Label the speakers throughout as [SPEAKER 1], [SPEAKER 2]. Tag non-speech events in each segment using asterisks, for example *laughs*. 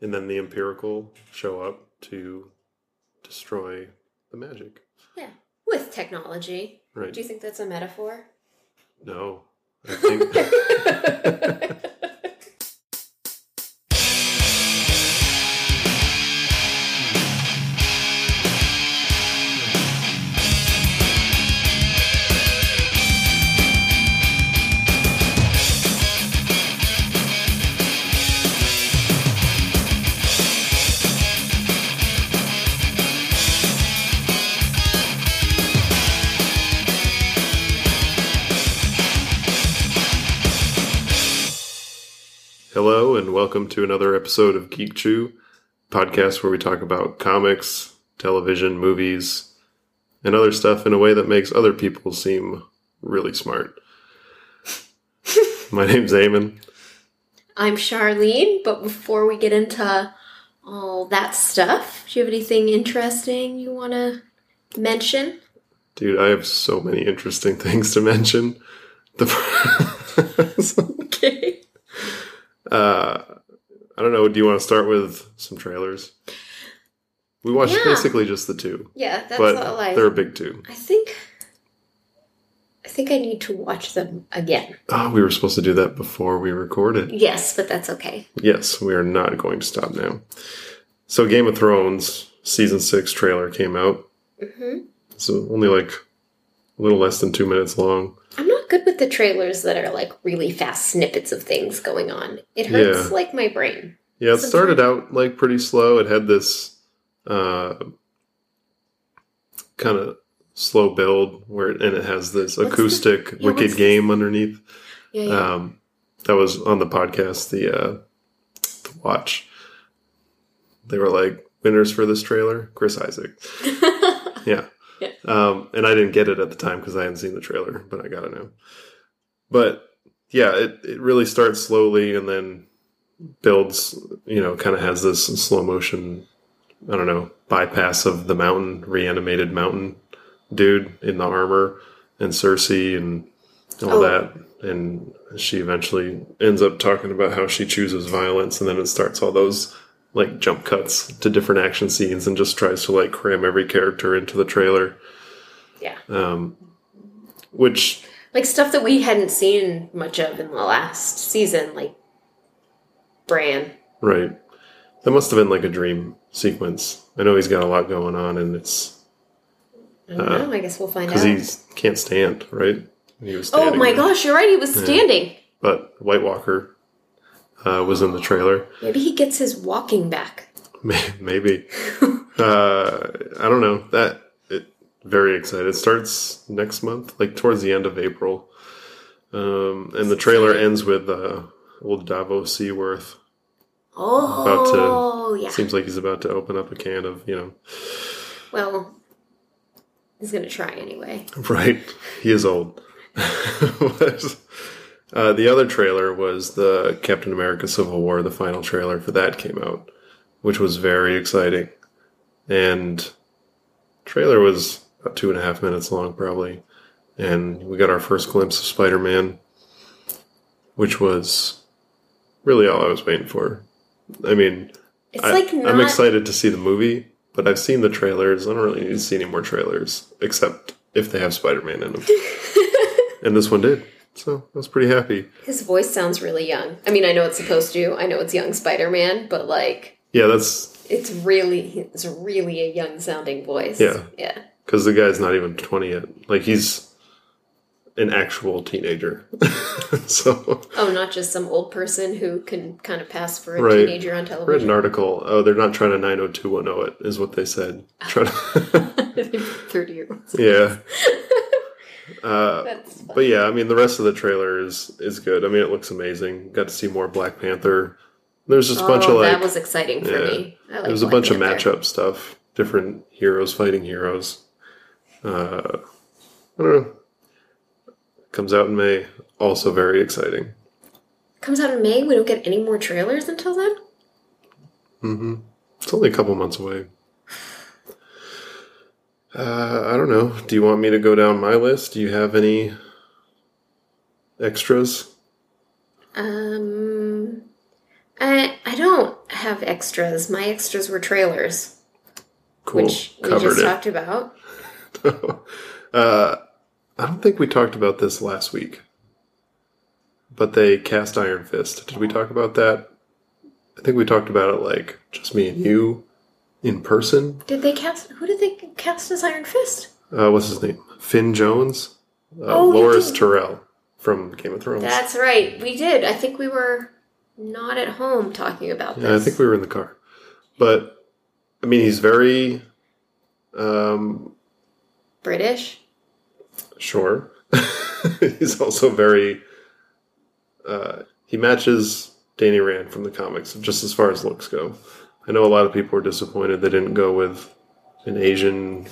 [SPEAKER 1] and then the Empirikul show up to destroy the magic.
[SPEAKER 2] Yeah. With technology.
[SPEAKER 1] Right.
[SPEAKER 2] Do you think that's a metaphor?
[SPEAKER 1] No. I think *laughs* *laughs* another episode of Geek Chew, podcast where we talk about comics, television, movies, and other stuff in a way that makes other people seem really smart. My name's Eamon.
[SPEAKER 2] I'm Charlene, but before we get into all that stuff, do you have anything interesting you want to mention?
[SPEAKER 1] Dude, I have so many interesting *laughs* things to mention. The *laughs*
[SPEAKER 2] Okay.
[SPEAKER 1] uh, I don't know. Do you want to start with some trailers? We watched
[SPEAKER 2] Yeah.
[SPEAKER 1] basically just the two,
[SPEAKER 2] Yeah, that's
[SPEAKER 1] but
[SPEAKER 2] all I.
[SPEAKER 1] they're a big two.
[SPEAKER 2] I think. I think I need to watch them again.
[SPEAKER 1] Oh, we were supposed to do that before we recorded.
[SPEAKER 2] Yes, but that's okay.
[SPEAKER 1] Yes, we are not going to stop now. So, Game of Thrones season six trailer came out.
[SPEAKER 2] hmm
[SPEAKER 1] So only like a little less than two minutes long.
[SPEAKER 2] Good with the trailers that are like really fast snippets of things going on. It hurts
[SPEAKER 1] Yeah.
[SPEAKER 2] like my brain.
[SPEAKER 1] Yeah, it
[SPEAKER 2] Sometimes-
[SPEAKER 1] started out like pretty slow. It had this uh, kind of slow build where, and it has this
[SPEAKER 2] What's the-
[SPEAKER 1] acoustic
[SPEAKER 2] yeah,
[SPEAKER 1] wicked
[SPEAKER 2] the-
[SPEAKER 1] game underneath.
[SPEAKER 2] Yeah, yeah.
[SPEAKER 1] Um, that was on the podcast. The uh, the watch. They were like winners for this trailer. Chris Isaak. *laughs* Yeah.
[SPEAKER 2] Yeah. *laughs*
[SPEAKER 1] Um, and I didn't get it at the time because I hadn't seen the trailer, but I got it now. But yeah, it, it really starts slowly and then builds, you know, kind of has this slow motion, I don't know, bypass of the mountain, reanimated mountain dude in the armor and Cersei and all
[SPEAKER 2] Oh.
[SPEAKER 1] that. And she eventually ends up talking about how she chooses violence and then it starts all those like jump cuts to different action scenes and just tries to like cram every character into the trailer.
[SPEAKER 2] yeah.
[SPEAKER 1] Um, which
[SPEAKER 2] Like stuff that we hadn't seen much of in the last season, like Bran.
[SPEAKER 1] right, that must have been like a dream sequence. I know he's got a lot going on, and it's
[SPEAKER 2] I don't
[SPEAKER 1] Uh,
[SPEAKER 2] know. I guess we'll find out.
[SPEAKER 1] because he can't stand. Right, he was.
[SPEAKER 2] Oh my gosh, you're right. He was
[SPEAKER 1] Yeah.
[SPEAKER 2] standing.
[SPEAKER 1] But White Walker uh, was in the trailer.
[SPEAKER 2] Maybe he gets his walking back.
[SPEAKER 1] Maybe. *laughs* uh, I don't know. That it very excited. It starts next month, like towards the end of April. Um, and the trailer ends with uh, old Davos Seaworth.
[SPEAKER 2] Oh, yeah.
[SPEAKER 1] Seems like he's about to open up a can of, you know,
[SPEAKER 2] Well, he's gonna try anyway. *laughs*
[SPEAKER 1] right. He is old. *laughs* Uh, the other trailer was the Captain America Civil War. The final trailer for that came out, which was very exciting. And trailer was about two and a half minutes long, probably. And we got our first glimpse of Spider Man, which was really all I was waiting for. I mean,
[SPEAKER 2] It's
[SPEAKER 1] I,
[SPEAKER 2] like not.
[SPEAKER 1] I'm excited to see the movie, but I've seen the trailers. I don't really need to see any more trailers, except if they have Spider Man in them. *laughs* and this one did. So I was pretty happy.
[SPEAKER 2] His voice sounds really young. I mean, I know it's supposed to. I know it's young Spider-Man, but like,
[SPEAKER 1] Yeah, that's
[SPEAKER 2] it's really, it's really a young sounding voice.
[SPEAKER 1] Yeah.
[SPEAKER 2] Yeah.
[SPEAKER 1] because the guy's not even 20 yet. Like, he's an actual teenager. *laughs* so
[SPEAKER 2] Oh, not just some old person who can kind of pass for a
[SPEAKER 1] Right.
[SPEAKER 2] teenager on
[SPEAKER 1] I read
[SPEAKER 2] television.
[SPEAKER 1] an article. Oh, they're not trying to 90210 it, is what they said. *laughs* Try to, *laughs*
[SPEAKER 2] Thirty year olds.
[SPEAKER 1] yeah. Uh, But yeah, I mean, the rest of the trailer is is good. I mean, it looks amazing. Got to see more Black Panther. There's just a bunch
[SPEAKER 2] oh,
[SPEAKER 1] of like
[SPEAKER 2] that was exciting for
[SPEAKER 1] yeah.
[SPEAKER 2] me. I like
[SPEAKER 1] there was a
[SPEAKER 2] Black
[SPEAKER 1] bunch
[SPEAKER 2] Panther.
[SPEAKER 1] of matchup stuff, different heroes fighting heroes. Uh, I don't know. Comes out in May. Also very exciting.
[SPEAKER 2] Comes out in May. We don't get any more trailers until then.
[SPEAKER 1] Mm hmm It's only a couple months away. Uh, I don't know. Do you want me to go down my list? Do you have any extras?
[SPEAKER 2] Um, I I don't. have extras. My extras were trailers,
[SPEAKER 1] Cool.
[SPEAKER 2] which we
[SPEAKER 1] Covered
[SPEAKER 2] just
[SPEAKER 1] it.
[SPEAKER 2] talked about. *laughs*
[SPEAKER 1] uh, I don't think we talked about this last week, but they cast Iron Fist. Did we talk about that? I think we talked about it like just me and you in person.
[SPEAKER 2] Did they cast? Who did they cast as Iron Fist?
[SPEAKER 1] Uh, what's his name? Finn Jones, uh,
[SPEAKER 2] Oh, did.
[SPEAKER 1] Tyrell from Game of Thrones.
[SPEAKER 2] That's right. We did. I think we were not at home talking about this.
[SPEAKER 1] I think we were in the car. But I mean, he's very um,
[SPEAKER 2] British.
[SPEAKER 1] sure. *laughs* he's also very. Uh, he matches Danny Rand from the comics, just as far as looks go. I know a lot of people were disappointed they didn't go with an Asian,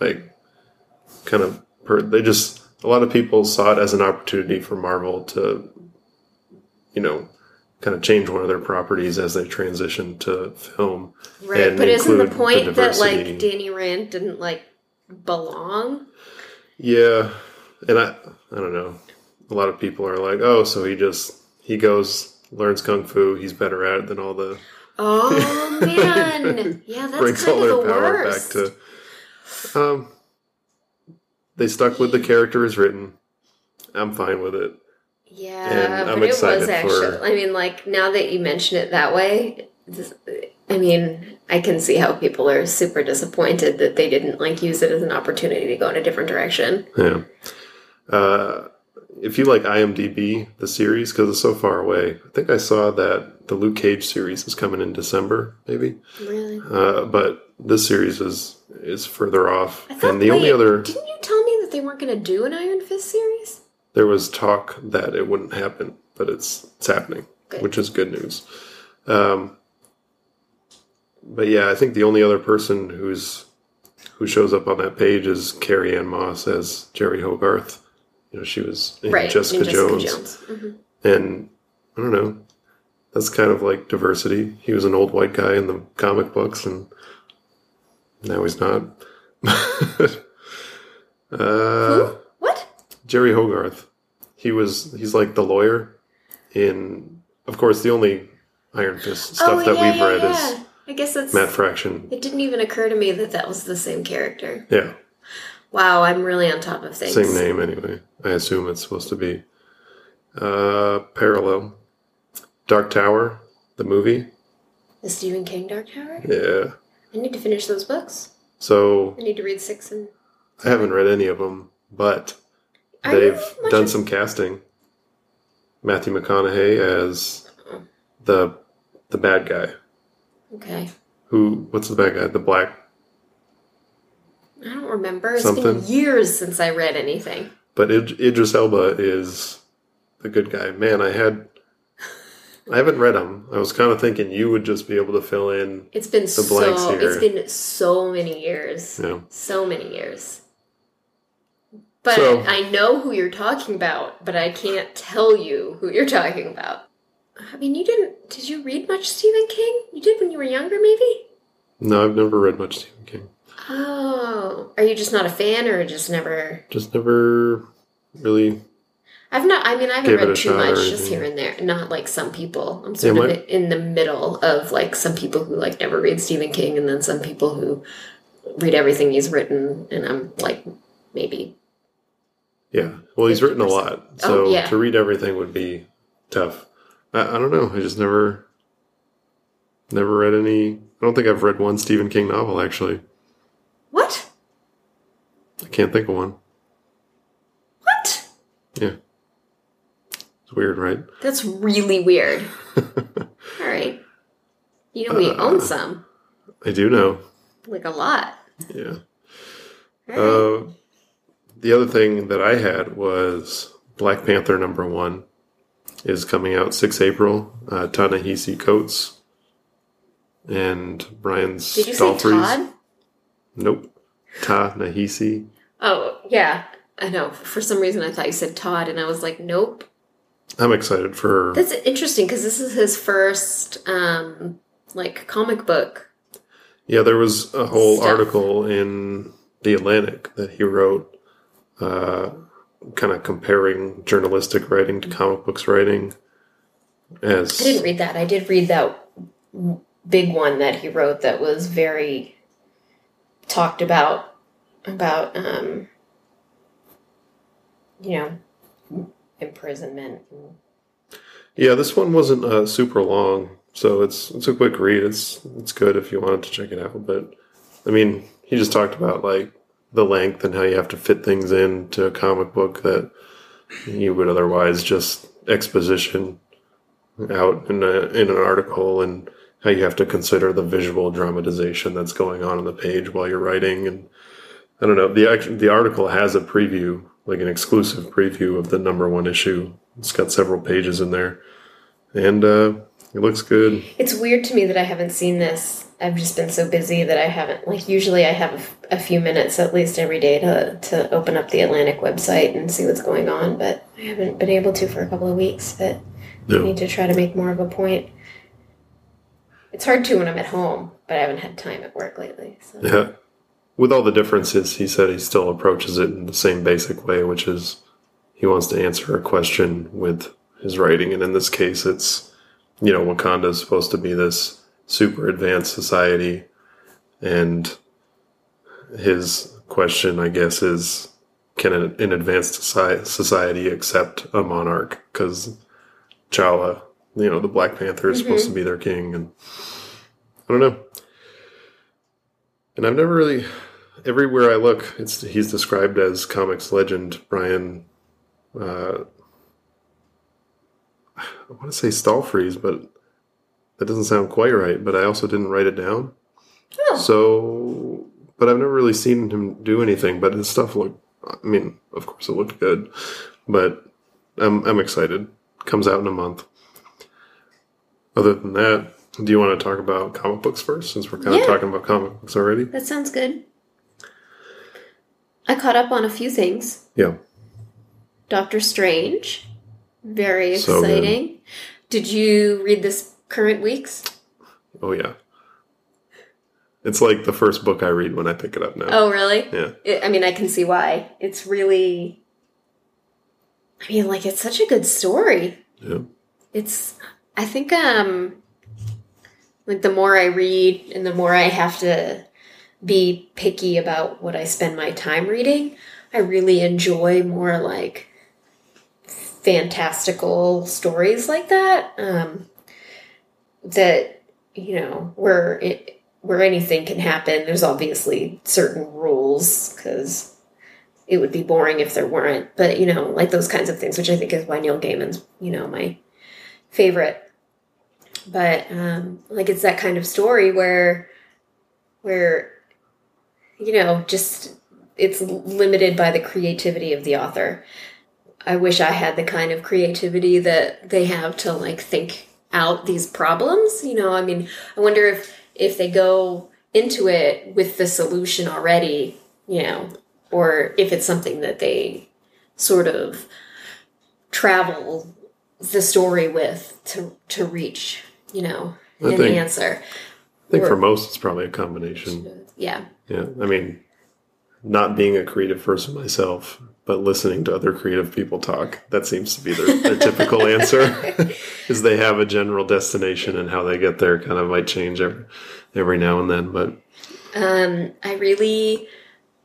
[SPEAKER 1] like, kind of. Per- they just a lot of people saw it as an opportunity for Marvel to, you know, kind of change one of their properties as they transition to film.
[SPEAKER 2] Right. But isn't the
[SPEAKER 1] include the
[SPEAKER 2] point that like. Danny Rand didn't like belong?
[SPEAKER 1] Yeah, and I I don't know. A lot of people are like, oh, so he just he goes learns kung fu. He's better at it than all the
[SPEAKER 2] Oh man. *laughs* Yeah, that's
[SPEAKER 1] brings
[SPEAKER 2] kind
[SPEAKER 1] all
[SPEAKER 2] of
[SPEAKER 1] their
[SPEAKER 2] the
[SPEAKER 1] power
[SPEAKER 2] worst.
[SPEAKER 1] back to. Um, they stuck with the character as written. I'm fine with it.
[SPEAKER 2] Yeah,
[SPEAKER 1] And I'm
[SPEAKER 2] but it was
[SPEAKER 1] excited
[SPEAKER 2] actually.
[SPEAKER 1] for-
[SPEAKER 2] I mean, like now that you mention it that way, I mean, I can see how people are super disappointed that they didn't like use it as an opportunity to go in a different direction.
[SPEAKER 1] Yeah. Uh, if you like IMDb, the series, because it's so far away, I think I saw that the Luke Cage series is coming in December, maybe.
[SPEAKER 2] Really,
[SPEAKER 1] Uh, but this series is is further off,
[SPEAKER 2] I thought.
[SPEAKER 1] and the only other
[SPEAKER 2] didn't you tell me that they weren't going to do an Iron Fist series?
[SPEAKER 1] there was talk that it wouldn't happen, but it's it's happening,
[SPEAKER 2] Good.
[SPEAKER 1] which is good news. Um, but yeah, I think the only other person who's who shows up on that page is Carrie-Anne Moss as Jeri Hogarth. You know, she was in
[SPEAKER 2] right,
[SPEAKER 1] Jessica,
[SPEAKER 2] in Jessica
[SPEAKER 1] Jones,
[SPEAKER 2] Jones. Mhm.
[SPEAKER 1] and I don't know. That's kind of like diversity. He was an old white guy in the comic books, and now he's not. *laughs* uh,
[SPEAKER 2] Who? What?
[SPEAKER 1] Jeri Hogarth. He was he's like the lawyer in of course the only Iron Fist stuff
[SPEAKER 2] oh
[SPEAKER 1] that
[SPEAKER 2] yeah,
[SPEAKER 1] we've
[SPEAKER 2] yeah,
[SPEAKER 1] read
[SPEAKER 2] yeah.
[SPEAKER 1] is
[SPEAKER 2] I guess that's.
[SPEAKER 1] Matt Fraction.
[SPEAKER 2] It didn't even occur to me that that was the same character.
[SPEAKER 1] Yeah,
[SPEAKER 2] Wow, I'm really on top of things.
[SPEAKER 1] same name anyway. I assume it's supposed to be uh parallel. Dark Tower, the movie.
[SPEAKER 2] The Stephen King Dark Tower.
[SPEAKER 1] Yeah.
[SPEAKER 2] I need to finish those books.
[SPEAKER 1] So
[SPEAKER 2] I need to read six and.
[SPEAKER 1] I haven't read any of them, but they've
[SPEAKER 2] much
[SPEAKER 1] done some casting. Matthew McConaughey as uh-huh. the the bad guy.
[SPEAKER 2] Okay.
[SPEAKER 1] Who? What's the bad guy? The black
[SPEAKER 2] I don't remember. It's
[SPEAKER 1] Something.
[SPEAKER 2] been years since I read anything.
[SPEAKER 1] But Id- Idris Elba is the good guy. Man, I had. I haven't read them. I was kind of thinking you would just be able to fill in.
[SPEAKER 2] It's been
[SPEAKER 1] The blanks
[SPEAKER 2] so.
[SPEAKER 1] here.
[SPEAKER 2] It's been so many years.
[SPEAKER 1] Know,
[SPEAKER 2] So many years. But
[SPEAKER 1] So-
[SPEAKER 2] I know who you're talking about, but I can't tell you who you're talking about. I mean, you didn't. Did you read much Stephen King? You did when you were younger, maybe?
[SPEAKER 1] no, I've never read much Stephen King.
[SPEAKER 2] Oh. Are you just not a fan or just never.
[SPEAKER 1] Just never really.
[SPEAKER 2] I've not. I mean, I haven't read too much, just here and there. Not like some people. I'm sort
[SPEAKER 1] Yeah,
[SPEAKER 2] of
[SPEAKER 1] my-
[SPEAKER 2] in the middle of like some people who like never read Stephen King, and then some people who read everything he's written, and I'm like maybe.
[SPEAKER 1] Yeah. Well, he's written a lot, oh, so
[SPEAKER 2] Oh, yeah.
[SPEAKER 1] to read everything would be tough. I, I don't know. I just never. Never read any. I don't think I've read one Stephen King novel actually.
[SPEAKER 2] What?
[SPEAKER 1] I can't think of one.
[SPEAKER 2] What?
[SPEAKER 1] Yeah. Weird, right?
[SPEAKER 2] That's really weird. *laughs* All right. You know, we
[SPEAKER 1] Uh,
[SPEAKER 2] own some,
[SPEAKER 1] I do know.
[SPEAKER 2] like a lot.
[SPEAKER 1] Yeah.
[SPEAKER 2] Right.
[SPEAKER 1] Uh, the other thing that I had was Black Panther number one is coming out 6 April. Uh, Ta-Nehisi Coates and Brian
[SPEAKER 2] Did you say
[SPEAKER 1] Stelfreeze.
[SPEAKER 2] Todd?
[SPEAKER 1] Nope. Ta-Nehisi.
[SPEAKER 2] Oh, yeah. I know. For some reason, I thought you said Todd, and I was like, nope.
[SPEAKER 1] I'm excited for.
[SPEAKER 2] That's interesting because this is his first, um, like, comic book.
[SPEAKER 1] Yeah, there was a whole
[SPEAKER 2] Stuff.
[SPEAKER 1] article in The Atlantic that he wrote, uh, kind of comparing journalistic writing to comic books writing. As
[SPEAKER 2] I didn't read that. I did read that big one that he wrote that was very talked about about um, you know imprisonment.
[SPEAKER 1] Yeah, this one wasn't uh, super long, so it's it's a quick read. It's it's good if you wanted to check it out. But I mean, he just talked about like the length and how you have to fit things into a comic book that you would otherwise just exposition out in a, in an article and how you have to consider the visual dramatization that's going on on the page while you're writing and I don't know the the article has a preview like an exclusive preview of the number one issue. It's got several pages in there, and uh, it looks good.
[SPEAKER 2] It's weird to me that I haven't seen this. I've just been so busy that I haven't like usually I have a few minutes at least every day to to open up the Atlantic website and see what's going on, but I haven't been able to for a couple of weeks. But I need to try to make more of a point. It's hard to when I'm at home, but I haven't had time at work lately. So.
[SPEAKER 1] yeah. With all the differences, he said he still approaches it in the same basic way, which is he wants to answer a question with his writing, and in this case, it's you know Wakanda is supposed to be this super advanced society, and his question, I guess, is can an, an advanced society accept a monarch? Because T'Challa, you know, the Black Panther is supposed mm-hmm. to be their king, and I don't know. And I've never really, everywhere I look, it's he's described as comics legend Brian. Uh, I want to say Stelfreeze, but that doesn't sound quite right. But I also didn't write it down.
[SPEAKER 2] Oh.
[SPEAKER 1] So, but I've never really seen him do anything. But his stuff looked. I mean, of course, it looked good. But I'm I'm excited. Comes out in a month. Other than that, do you want to talk about comic books first, since we're kind
[SPEAKER 2] Yeah.
[SPEAKER 1] of talking about comic books already?
[SPEAKER 2] That sounds good. I caught up on a few things.
[SPEAKER 1] Yeah.
[SPEAKER 2] Doctor Strange, very
[SPEAKER 1] So
[SPEAKER 2] exciting. Did you read this current week's?
[SPEAKER 1] Oh yeah. It's like the first book I read when I pick it up now.
[SPEAKER 2] Oh, really?
[SPEAKER 1] Yeah.
[SPEAKER 2] I I mean, I can see why. It's really. I mean, like, it's such a good story.
[SPEAKER 1] Yeah.
[SPEAKER 2] It's. I think, um. Like, the more I read and the more I have to be picky about what I spend my time reading, I really enjoy more, like, fantastical stories like that. Um, that, you know, where it, where anything can happen. There's obviously certain rules because it would be boring if there weren't. But you know, like those kinds of things, which I think is why Neil Gaiman's you know my favorite. But um, like it's that kind of story where where you know just it's limited by the creativity of the author. I wish I had the kind of creativity that they have to like think out these problems. You know, I mean, I wonder if if they go into it with the solution already, you know, or if it's something that they sort of travel the story with to to reach, you know,
[SPEAKER 1] I
[SPEAKER 2] an
[SPEAKER 1] think-
[SPEAKER 2] answer.
[SPEAKER 1] I think
[SPEAKER 2] Or-
[SPEAKER 1] for most it's probably a combination.
[SPEAKER 2] Yeah.
[SPEAKER 1] Yeah. I mean, not being a creative person myself, but listening to other creative people talk, that seems to be their, their *laughs* typical answer. is they have a general destination and how they get there kind of might change every, every now and then. But
[SPEAKER 2] Um, I really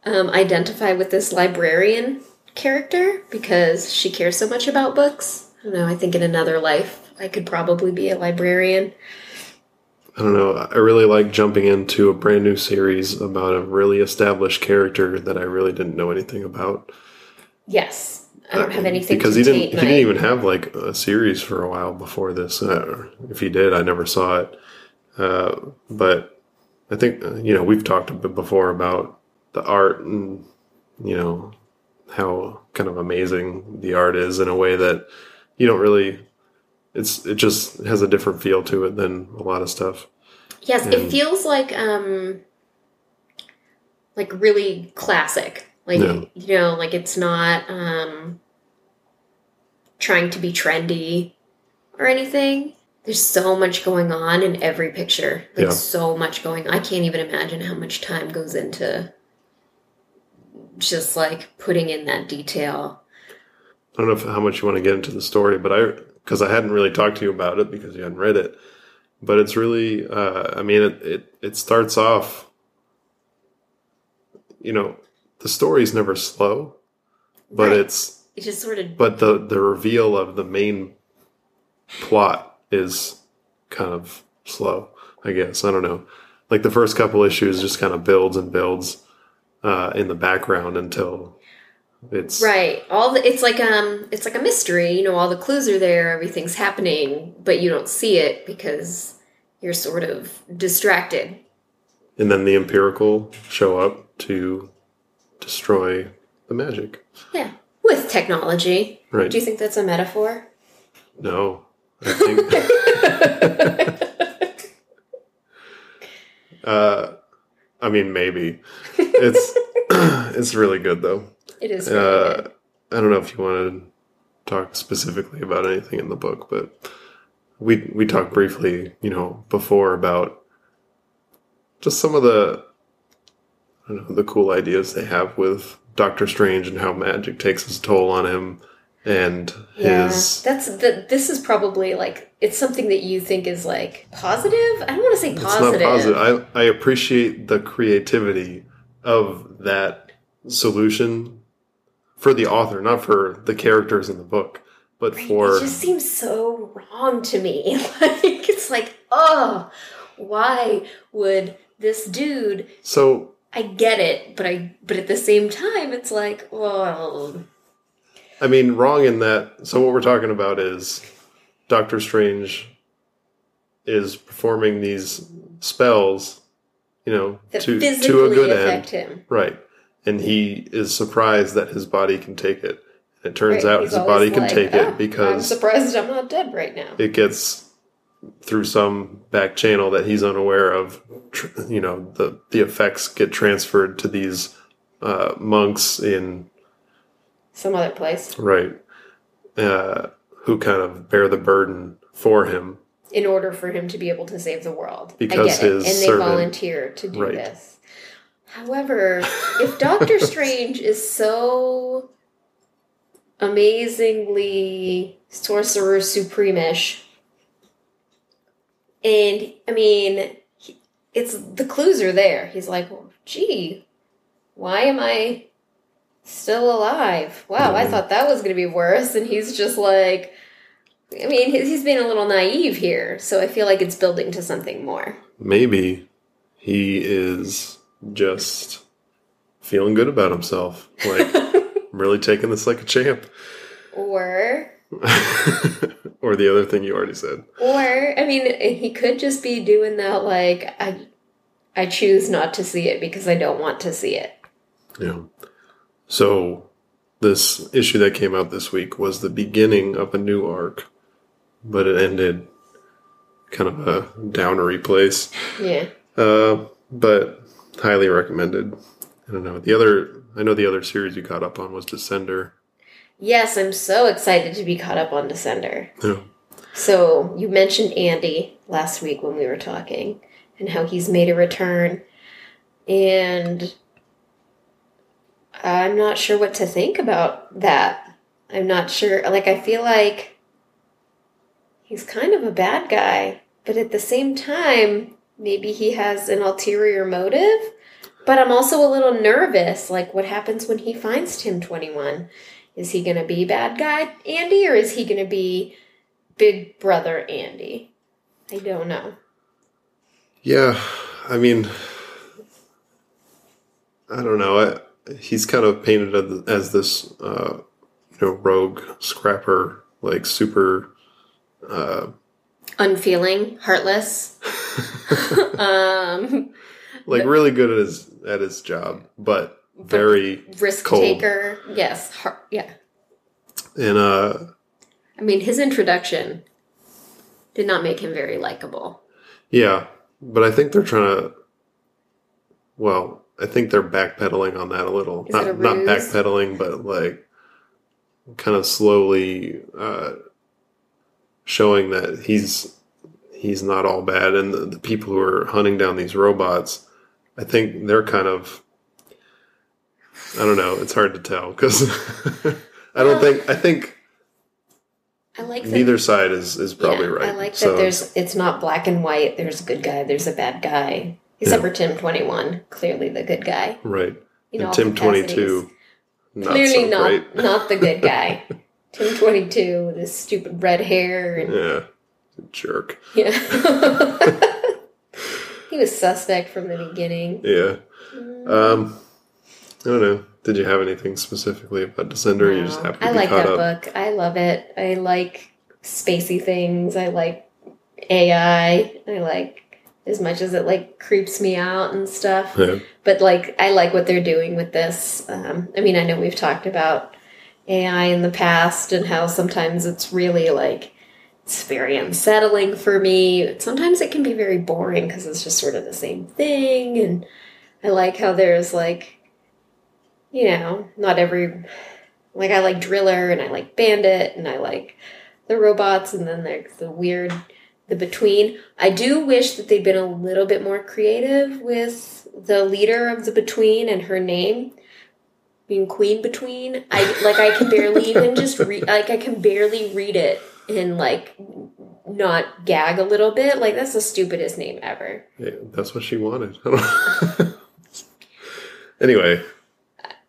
[SPEAKER 2] um, identify with this librarian character because she cares so much about books. I don't know. I think in another life I could probably be a librarian.
[SPEAKER 1] I don't know. I really like jumping into a brand new series about a really established character that I really didn't know anything about.
[SPEAKER 2] Yes, I don't have anything
[SPEAKER 1] because he didn't.
[SPEAKER 2] taint
[SPEAKER 1] He didn't even have like a series for a while before this. Uh, if he did, I never saw it. Uh, but I think uh, you know we've talked a bit before about the art and you know how kind of amazing the art is in a way that you don't really. It's it just has a different feel to it than a lot of stuff.
[SPEAKER 2] Yes, it feels like um like really classic. Like
[SPEAKER 1] Yeah.
[SPEAKER 2] you know, like it's not um trying to be trendy or anything. There's so much going on in every picture. Like
[SPEAKER 1] Yeah.
[SPEAKER 2] so much going I can't even imagine how much time goes into just like putting in that detail.
[SPEAKER 1] I don't know if, how much you want to get into the story, but I because I hadn't really talked to you about it because you hadn't read it. but it's really uh, i mean it, it it starts off you know the story's never slow but
[SPEAKER 2] Right.
[SPEAKER 1] it's
[SPEAKER 2] It just sort of
[SPEAKER 1] but the the reveal of the main plot is kind of slow i guess i don't know like the first couple issues just kind of builds and builds uh, in the background until it's
[SPEAKER 2] right. All the it's like um it's like a mystery. You know, all the clues are there, everything's happening, but you don't see it because you're sort of distracted.
[SPEAKER 1] and then the Empirikul show up to destroy the magic
[SPEAKER 2] Yeah, with technology.
[SPEAKER 1] right
[SPEAKER 2] Do you think that's a metaphor?
[SPEAKER 1] no i think *laughs* uh i mean maybe it's *clears throat* it's really good though
[SPEAKER 2] It is. Really
[SPEAKER 1] uh i don't know if you want to talk specifically about anything in the book but we we talked briefly you know before about just some of the I don't know, the cool ideas they have with Doctor Strange and how magic takes its toll on him and
[SPEAKER 2] Yeah,
[SPEAKER 1] his
[SPEAKER 2] that's the. This is probably like it's something that you think is like positive. I don't want to say positive it's
[SPEAKER 1] not positive. I I appreciate the creativity of that solution for the author, not for the characters in the book, but for
[SPEAKER 2] it just seems so wrong to me. *laughs* like it's like, oh, why would this dude?
[SPEAKER 1] so
[SPEAKER 2] I get it, but I but at the same time, it's like, well,
[SPEAKER 1] I mean, wrong in that. So what we're talking about is Doctor Strange is performing these spells, you know,
[SPEAKER 2] that
[SPEAKER 1] to to a good end,
[SPEAKER 2] him.
[SPEAKER 1] right? And he is surprised that his body can take it. It turns
[SPEAKER 2] Right,
[SPEAKER 1] out
[SPEAKER 2] he's
[SPEAKER 1] his body can
[SPEAKER 2] like,
[SPEAKER 1] take
[SPEAKER 2] "Oh,
[SPEAKER 1] it
[SPEAKER 2] I'm
[SPEAKER 1] because
[SPEAKER 2] surprised I'm not dead right now.
[SPEAKER 1] it gets through some back channel that he's unaware of. Tr- you know, the the effects get transferred to these uh, monks in
[SPEAKER 2] Some other place,
[SPEAKER 1] right uh, who kind of bear the burden for him
[SPEAKER 2] in order for him to be able to save the world.
[SPEAKER 1] Because
[SPEAKER 2] I get
[SPEAKER 1] his
[SPEAKER 2] it, and they
[SPEAKER 1] servant-
[SPEAKER 2] volunteer to do
[SPEAKER 1] Right.
[SPEAKER 2] this. However, if Doctor *laughs* Strange is so amazingly sorcerer supreme-ish, and I mean, it's the clues are there. He's like, well, "Gee, why am I still alive? Wow, I
[SPEAKER 1] Mhm.
[SPEAKER 2] thought that was going to be worse." And he's just like, I mean, he- he's being a little naive here, so I feel like it's building to something more.
[SPEAKER 1] maybe he is just feeling good about himself like i'm *laughs* really taking this like a champ
[SPEAKER 2] or, *laughs*
[SPEAKER 1] or the other thing you already said
[SPEAKER 2] or I mean, he could just be doing that. Like, I, I choose not to see it because I don't want to see it.
[SPEAKER 1] Yeah. So this issue that came out this week was the beginning of a new arc, but it ended kind of a downery place.
[SPEAKER 2] Yeah.
[SPEAKER 1] Uh, but highly recommended. I don't know. The other I know the other series you caught up on was Descender.
[SPEAKER 2] Yes, I'm so excited to be caught up on Descender.
[SPEAKER 1] Yeah.
[SPEAKER 2] So you mentioned Andy last week when we were talking, and how he's made a return, and I'm not sure what to think about that. I'm not sure. Like I feel like he's kind of a bad guy, but at the same time, maybe he has an ulterior motive. But I'm also a little nervous. Like, what happens when he finds Tim 21? Is he going to be bad guy Andy, or is he going to be Big Brother Andy? I don't know.
[SPEAKER 1] Yeah, I mean, I don't know. I, he's kind of painted as, as this, uh, you know, rogue scrapper, like super. Uh,
[SPEAKER 2] Unfeeling, heartless. Um, *laughs*
[SPEAKER 1] like really good at his at his job, but very
[SPEAKER 2] risk
[SPEAKER 1] Cold.
[SPEAKER 2] taker. Yes. Har- yeah.
[SPEAKER 1] and uh
[SPEAKER 2] I mean, his introduction did not make him very likable.
[SPEAKER 1] yeah, but I think they're trying to. Well, I think they're backpedaling on that a little.
[SPEAKER 2] Is
[SPEAKER 1] not
[SPEAKER 2] a
[SPEAKER 1] not backpedaling, but like kind of slowly uh, showing that he's he's not all bad, and the, the people who are hunting down these robots, I think they're kind of. I don't know. It's hard to tell because *laughs* I don't think I think
[SPEAKER 2] I like that
[SPEAKER 1] neither side is is probably
[SPEAKER 2] Yeah,
[SPEAKER 1] right.
[SPEAKER 2] I like that there's it's not black and white. There's a good guy, there's a bad guy. Except for Tim twenty one, clearly the good guy.
[SPEAKER 1] right.
[SPEAKER 2] You know,
[SPEAKER 1] and Tim twenty two, not
[SPEAKER 2] Clearly
[SPEAKER 1] so
[SPEAKER 2] not not the good *laughs* guy. Tim twenty two with his stupid red hair and
[SPEAKER 1] Yeah, jerk.
[SPEAKER 2] yeah. *laughs* he was suspect from the beginning.
[SPEAKER 1] Yeah. Um, I don't know. Did you have anything specifically about Descender? You just
[SPEAKER 2] No,
[SPEAKER 1] happen to
[SPEAKER 2] I like that
[SPEAKER 1] up.
[SPEAKER 2] book. I love it. I like spacey things. I like AI. I like as much as it like creeps me out and stuff.
[SPEAKER 1] Yeah.
[SPEAKER 2] But like I like what they're doing with this. Um, I mean, I know we've talked about AI in the past and how sometimes it's really like it's very unsettling for me. Sometimes it can be very boring because it's just sort of the same thing. And I like how there's like, you know, not every like I like Driller and I like Bandit and I like the robots and then there's the weird the between. I do wish that they'd been a little bit more creative with the leader of the between and her name being Queen Between. I like I can barely even just read like I can barely read it and like not gag a little bit. Like that's the stupidest name ever.
[SPEAKER 1] Yeah, that's what she wanted. I *laughs* anyway,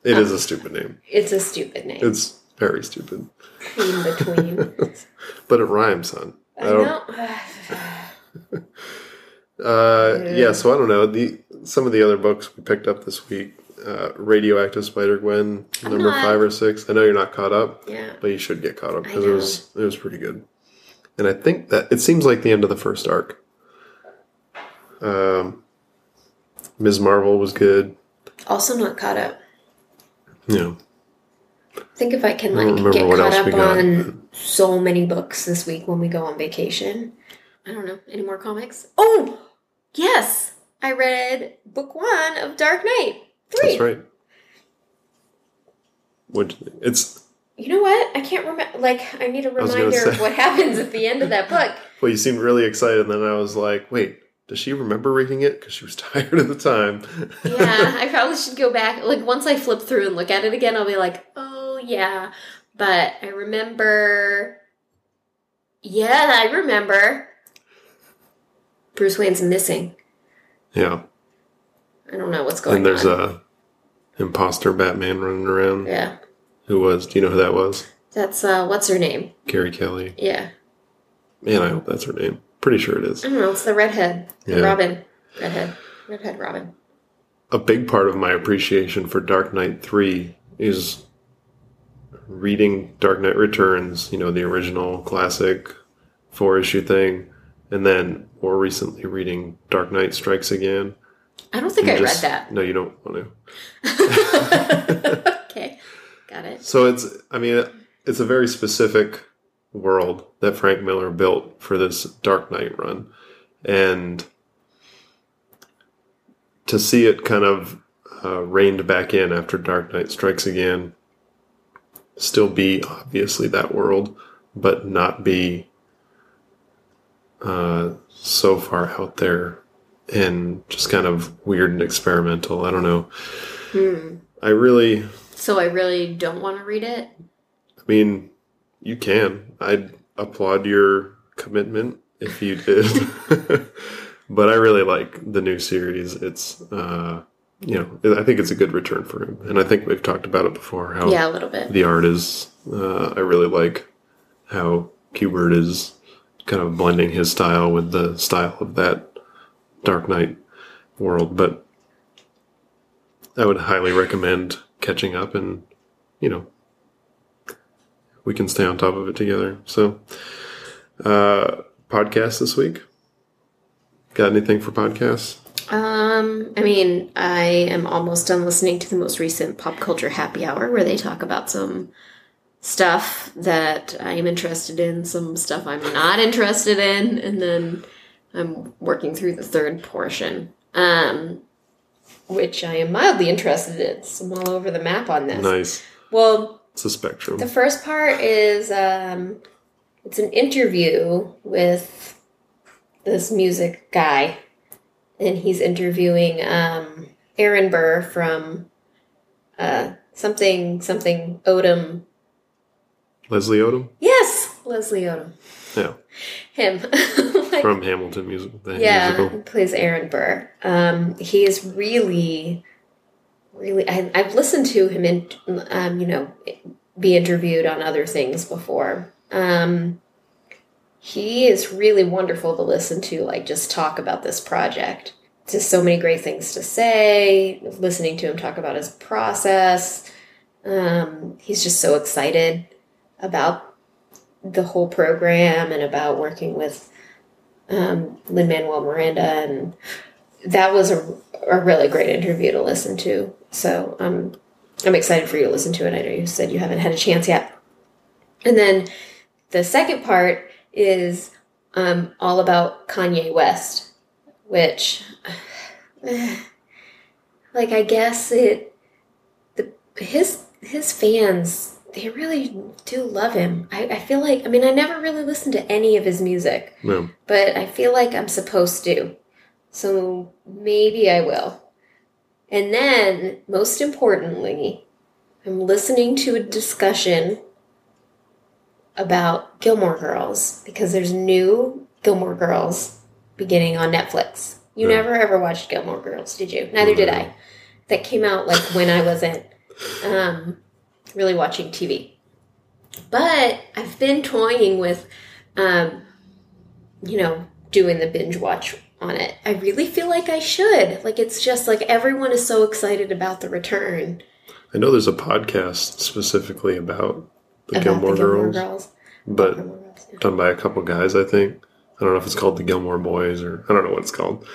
[SPEAKER 1] it is a stupid name.
[SPEAKER 2] It's a stupid name.
[SPEAKER 1] It's very stupid,
[SPEAKER 2] Queen Between. *laughs*
[SPEAKER 1] but it rhymes, son.
[SPEAKER 2] I
[SPEAKER 1] don't. *laughs* *sighs* Uh, yeah. So I don't know. The some of the other books we picked up this week. Uh, Radioactive Spider Gwen, number
[SPEAKER 2] not.
[SPEAKER 1] five or six. I know you're not caught up,
[SPEAKER 2] yeah.
[SPEAKER 1] but you should get caught up because it was it was pretty good. And I think that it seems like the end of the first arc. Um, Ms. Marvel was good.
[SPEAKER 2] Also not caught up.
[SPEAKER 1] Yeah.
[SPEAKER 2] think if I can like
[SPEAKER 1] remember
[SPEAKER 2] get
[SPEAKER 1] what
[SPEAKER 2] caught up
[SPEAKER 1] got.
[SPEAKER 2] on so many books this week when we go on vacation. I don't know. Any more comics? Oh, yes. I read book one of Dark Knight. Three.
[SPEAKER 1] That's right. What it's
[SPEAKER 2] You know what? I can't remember. Like, I need a reminder of what happens at the end of that book. *laughs*
[SPEAKER 1] well, you seemed really excited, and then I was like, wait, does she remember reading it? Because she was *laughs* tired at the time.
[SPEAKER 2] Yeah, I probably should go back. Like, once I flip through and look at it again, I'll be like, oh, yeah. But I remember. Yeah, I remember. Bruce Wayne's missing.
[SPEAKER 1] yeah.
[SPEAKER 2] I don't know what's going on.
[SPEAKER 1] And there's
[SPEAKER 2] on.
[SPEAKER 1] a imposter Batman running around.
[SPEAKER 2] Yeah.
[SPEAKER 1] Who was? Do you know who that was?
[SPEAKER 2] That's, uh, what's her name?
[SPEAKER 1] Carrie Kelly.
[SPEAKER 2] Yeah.
[SPEAKER 1] Man, I hope that's her name. Pretty sure it is.
[SPEAKER 2] I don't know. It's the redhead. The
[SPEAKER 1] Yeah.
[SPEAKER 2] Robin. Redhead. Redhead Robin.
[SPEAKER 1] a big part of my appreciation for Dark Knight 3 is reading Dark Knight Returns, you know, the original classic four issue thing, and then more recently reading Dark Knight Strikes Again.
[SPEAKER 2] I don't think I
[SPEAKER 1] just-
[SPEAKER 2] read that.
[SPEAKER 1] No, you don't want to. *laughs*
[SPEAKER 2] okay. Got it.
[SPEAKER 1] So it's, I mean, it's a very specific world that Frank Miller built for this Dark Knight run. And to see it kind of uh, reined back in after Dark Knight Strikes Again, still be obviously that world, but not be uh, so far out there and just kind of weird and experimental. I don't know.
[SPEAKER 2] Hmm.
[SPEAKER 1] I really,
[SPEAKER 2] So I really don't want to read it.
[SPEAKER 1] I mean, you can. I'd applaud your commitment if you did. *laughs* but I really like the new series. It's, uh, you know, I think it's a good return for him. And I think we've talked about it before how
[SPEAKER 2] Yeah, a little bit.
[SPEAKER 1] the art is, uh, I really like how Kubert is kind of blending his style with the style of that Dark Knight world. But I would highly recommend catching up and, you know, we can stay on top of it together. So, uh, podcast this week. Got anything for podcasts?
[SPEAKER 2] Um, I mean, I am almost done listening to the most recent pop culture happy hour where they talk about some stuff that I'm interested in, some stuff I'm not interested in, and then I'm working through the third portion. Um, which I am mildly interested in. So I'm all over the map on this.
[SPEAKER 1] Nice.
[SPEAKER 2] Well,
[SPEAKER 1] It's a spectrum.
[SPEAKER 2] the first part is um, it's an interview with this music guy, and he's interviewing um, Aaron Burr from uh, something something Odom.
[SPEAKER 1] Leslie Odom?
[SPEAKER 2] Yes, Leslie Odom.
[SPEAKER 1] Yeah,
[SPEAKER 2] Him. Like, *laughs*
[SPEAKER 1] from Hamilton music.
[SPEAKER 2] Yeah,
[SPEAKER 1] musical.
[SPEAKER 2] he plays Aaron Burr. Um, he is really, really. I, I've listened to him in, um, you know, be interviewed on other things before. Um, he is really wonderful to listen to. Like, just talk about this project. Just so many great things to say. Listening to him talk about his process. Um, he's just so excited about the whole program and about working with um, Lin Manuel Miranda, and that was a, a really great interview to listen to. So um, I'm excited for you to listen to it. I know you said you haven't had a chance yet. And then the second part is um, all about Kanye West, which, *sighs* like, I guess it, the his his fans they really do love him. I, I feel like I mean I never really listened to any of his music
[SPEAKER 1] Yeah.
[SPEAKER 2] but I feel like I'm supposed to. So maybe I will. And then, most importantly, I'm listening to a discussion about Gilmore Girls because there's new Gilmore Girls beginning on Netflix. You
[SPEAKER 1] Yeah.
[SPEAKER 2] never ever watched Gilmore Girls, did you? Neither did I. That came out like when I wasn't um, really watching TV. But I've been toying with um, you know, doing the binge watch on it. I really feel like I should. Like it's just like everyone is so excited about the return
[SPEAKER 1] I know there's a podcast specifically about the
[SPEAKER 2] about
[SPEAKER 1] Gilmore,
[SPEAKER 2] the Gilmore
[SPEAKER 1] Girls,
[SPEAKER 2] Girls.
[SPEAKER 1] but
[SPEAKER 2] Gilmore Girls, yeah.
[SPEAKER 1] done by a couple guys, I think. I don't know if it's called the Gilmore Boys or I don't know what it's called.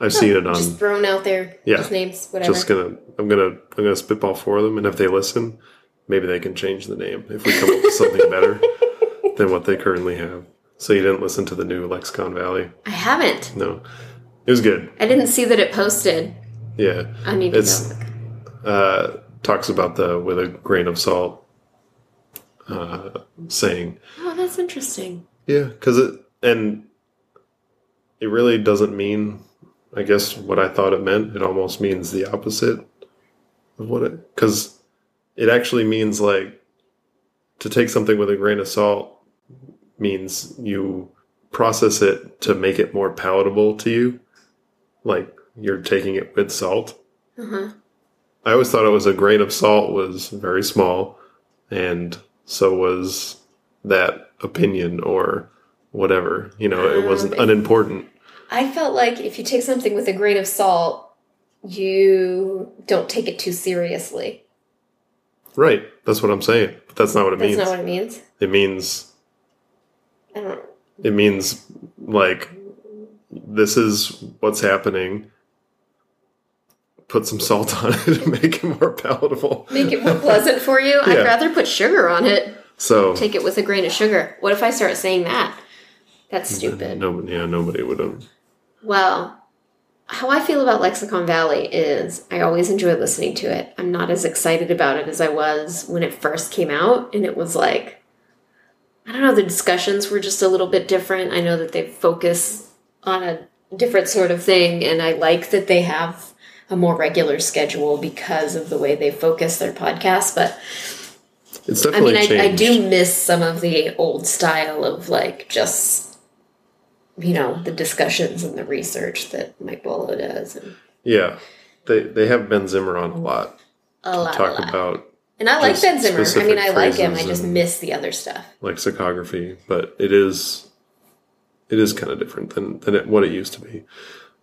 [SPEAKER 1] I've seen it on.
[SPEAKER 2] Just thrown out there,
[SPEAKER 1] Yeah.
[SPEAKER 2] just names, whatever.
[SPEAKER 1] just gonna I'm gonna I'm gonna spitball for them, and if they listen, maybe they can change the name if we come up with something better *laughs* than what they currently have. So you didn't listen to the new Lexicon Valley?
[SPEAKER 2] I haven't.
[SPEAKER 1] No, it was good.
[SPEAKER 2] I didn't see that it posted.
[SPEAKER 1] Yeah,
[SPEAKER 2] I need to
[SPEAKER 1] It's-
[SPEAKER 2] go.
[SPEAKER 1] uh, talks about the with a grain of salt uh, saying.
[SPEAKER 2] Oh, that's interesting.
[SPEAKER 1] Yeah, because it and it really doesn't mean, I guess, what I thought it meant. It almost means the opposite of what it. Because it actually means like to take something with a grain of salt means you process it to make it more palatable to you, like you're taking it with salt.
[SPEAKER 2] Uh-huh.
[SPEAKER 1] I always thought it was a grain of salt was very small, and so was that opinion or whatever. You know, it wasn't
[SPEAKER 2] Um,
[SPEAKER 1] unimportant.
[SPEAKER 2] I felt like if you take something with a grain of salt, you don't take it too seriously.
[SPEAKER 1] Right. That's what I'm saying. But that's not what it
[SPEAKER 2] That's
[SPEAKER 1] means.
[SPEAKER 2] That's not what it means.
[SPEAKER 1] it means
[SPEAKER 2] I don't
[SPEAKER 1] it means like this is what's happening. Put some salt on it and *laughs* make it more palatable.
[SPEAKER 2] make it more pleasant for you. I'd rather put sugar on it.
[SPEAKER 1] So
[SPEAKER 2] Take it with a grain of sugar. What if I start saying that? That's stupid.
[SPEAKER 1] no, yeah, nobody would have.
[SPEAKER 2] Well, how I feel about Lexicon Valley is I always enjoy listening to it. I'm not as excited about it as I was when it first came out, and it was like, I don't know, the discussions were just a little bit different. I know that they focus on a different sort of thing, and I like that they have a more regular schedule because of the way they focus their podcast. But
[SPEAKER 1] It's definitely I
[SPEAKER 2] mean, I, I do miss some of the old style of like just, you know, the discussions and the research that Mike Vuolo does, and
[SPEAKER 1] Yeah, they they have Ben Zimmer on a lot
[SPEAKER 2] a lot, a
[SPEAKER 1] talk
[SPEAKER 2] lot.
[SPEAKER 1] about
[SPEAKER 2] and I like Ben Zimmer. I mean, I like him. I just miss the other stuff.
[SPEAKER 1] Like lexicography, but it is it is kind of different than than it, what it used to be.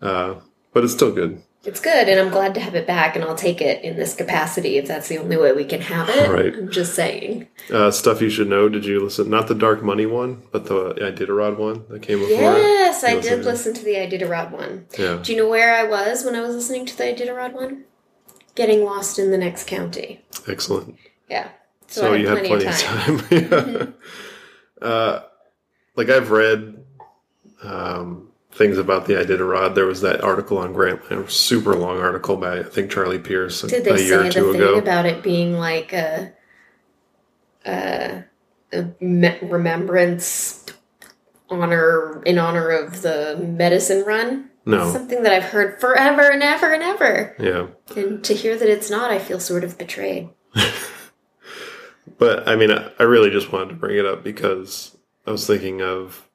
[SPEAKER 1] Uh, but it's still good,
[SPEAKER 2] It's good, and I'm glad to have it back, and I'll take it in this capacity if that's the only way we can have it.
[SPEAKER 1] Right.
[SPEAKER 2] I'm just saying.
[SPEAKER 1] uh, stuff you should know. Did you listen? Not the Dark Money one, but the Iditarod one that came before.
[SPEAKER 2] Yes, I did listen to the Iditarod one.
[SPEAKER 1] Yeah,
[SPEAKER 2] Do you know where I was when I was listening to the Iditarod one? Getting lost in the next county.
[SPEAKER 1] excellent.
[SPEAKER 2] Yeah.
[SPEAKER 1] So,
[SPEAKER 2] I
[SPEAKER 1] you had plenty of time. *laughs* yeah. uh, like I've read um, things about the Iditarod. There was that article on Grantland, super long article by I think Charlie Pierce a,
[SPEAKER 2] Did they
[SPEAKER 1] a year
[SPEAKER 2] say
[SPEAKER 1] or two
[SPEAKER 2] the thing
[SPEAKER 1] ago.
[SPEAKER 2] about it being like a, a, a me- remembrance honor in honor of the medicine run?
[SPEAKER 1] no,
[SPEAKER 2] Something that I've heard forever and ever and ever.
[SPEAKER 1] yeah.
[SPEAKER 2] And to hear that it's not, I feel sort of betrayed. *laughs*
[SPEAKER 1] But I mean, I, I really just wanted to bring it up because I was thinking of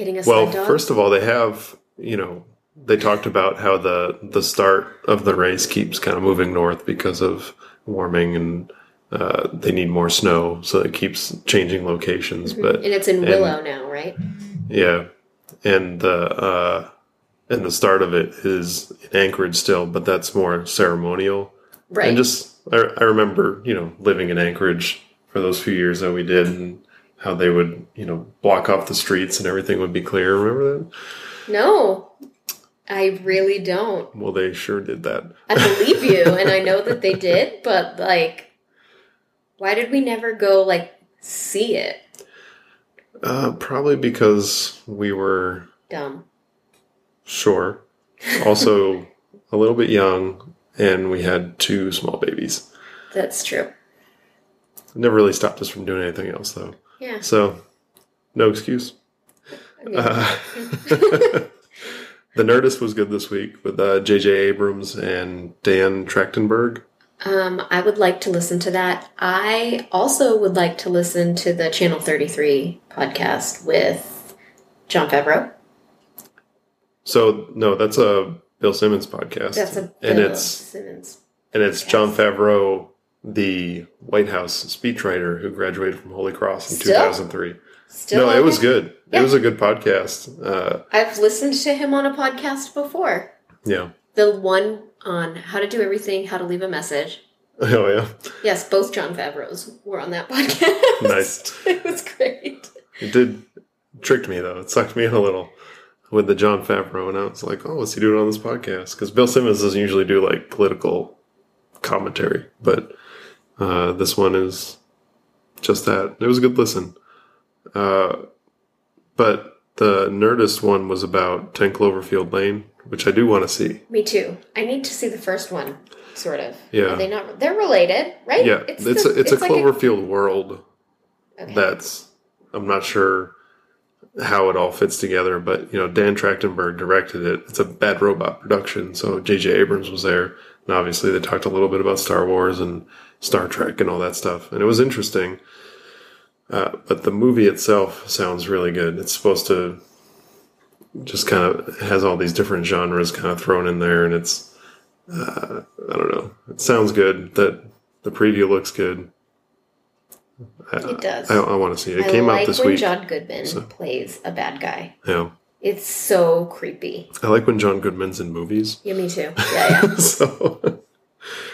[SPEAKER 2] Getting a
[SPEAKER 1] well, first of all, they have you know they talked about how the the start of the race keeps kind of moving north because of warming and uh, they need more snow, so it keeps changing locations. But
[SPEAKER 2] and it's in
[SPEAKER 1] and-
[SPEAKER 2] Willow now, right?
[SPEAKER 1] yeah, and the uh, and the start of it is in Anchorage still, but that's more ceremonial.
[SPEAKER 2] Right.
[SPEAKER 1] And just I, I remember you know living in Anchorage for those few years that we did, and how they would you know block off the streets and everything would be clear. Remember that?
[SPEAKER 2] no, I really don't.
[SPEAKER 1] Well, they sure did that.
[SPEAKER 2] I believe you, and I know that they did, *laughs* but like, why did we never go like see it?
[SPEAKER 1] Uh, probably because we were
[SPEAKER 2] Dumb.
[SPEAKER 1] sure, also a little bit young, and we had two small babies.
[SPEAKER 2] That's true.
[SPEAKER 1] Never really stopped us from doing anything else, though.
[SPEAKER 2] Yeah.
[SPEAKER 1] So, no excuse. Uh, *laughs* the Nerdist was good this week with uh, J.J. Abrams and Dan Trachtenberg.
[SPEAKER 2] um, I would like to listen to that. I also would like to listen to the Channel Thirty Three podcast with Jon Favreau.
[SPEAKER 1] So, no, that's a Bill Simmons podcast.
[SPEAKER 2] That's a
[SPEAKER 1] and it's
[SPEAKER 2] Simmons.
[SPEAKER 1] and it's Jon Favreau, the White House speechwriter who graduated from Holy Cross in
[SPEAKER 2] Still?
[SPEAKER 1] 2003.
[SPEAKER 2] Still,
[SPEAKER 1] no, it was good.
[SPEAKER 2] Yeah.
[SPEAKER 1] It was a good podcast. Uh,
[SPEAKER 2] I've listened to him on a podcast before.
[SPEAKER 1] yeah.
[SPEAKER 2] The one on how to do everything, how to leave a message. *laughs*
[SPEAKER 1] Oh yeah.
[SPEAKER 2] Yes, both Jon Favreau's were on that *laughs* podcast.
[SPEAKER 1] Nice. *laughs*
[SPEAKER 2] it was great.
[SPEAKER 1] It did tricked me though. It sucked me in a little with the Jon Favreau, and I was like, "Oh, what's he doing on this podcast?" Because Bill Simmons doesn't usually do like political commentary, but uh, this one is just that. It was a good listen. Uh, but the Nerdist one was about Ten Cloverfield Lane, which I do want to see.
[SPEAKER 2] Me too. I need to see the first one, sort of.
[SPEAKER 1] Yeah.
[SPEAKER 2] Are they not? They're related, right?
[SPEAKER 1] Yeah, it's
[SPEAKER 2] the-
[SPEAKER 1] a, it's, a
[SPEAKER 2] like
[SPEAKER 1] Cloverfield world
[SPEAKER 2] okay.
[SPEAKER 1] that's I'm not sure how it all fits together, but you know, Dan Trachtenberg directed it. It's a Bad Robot production, so J.J. Abrams was there, and obviously they talked a little bit about Star Wars and Star Trek and all that stuff, and it was interesting. Uh, but the movie itself sounds really good. It's supposed to just kind of has all these different genres kind of thrown in there, and it's uh, I don't know. It sounds good. That the preview looks good. I,
[SPEAKER 2] It does.
[SPEAKER 1] I, I want to see it. It
[SPEAKER 2] I
[SPEAKER 1] came
[SPEAKER 2] like
[SPEAKER 1] out this
[SPEAKER 2] when
[SPEAKER 1] week.
[SPEAKER 2] John Goodman
[SPEAKER 1] so-
[SPEAKER 2] plays a bad guy.
[SPEAKER 1] yeah,
[SPEAKER 2] It's so creepy.
[SPEAKER 1] I like when John Goodman's in movies.
[SPEAKER 2] Yeah, me too. *laughs* Yeah, yeah.
[SPEAKER 1] so *laughs*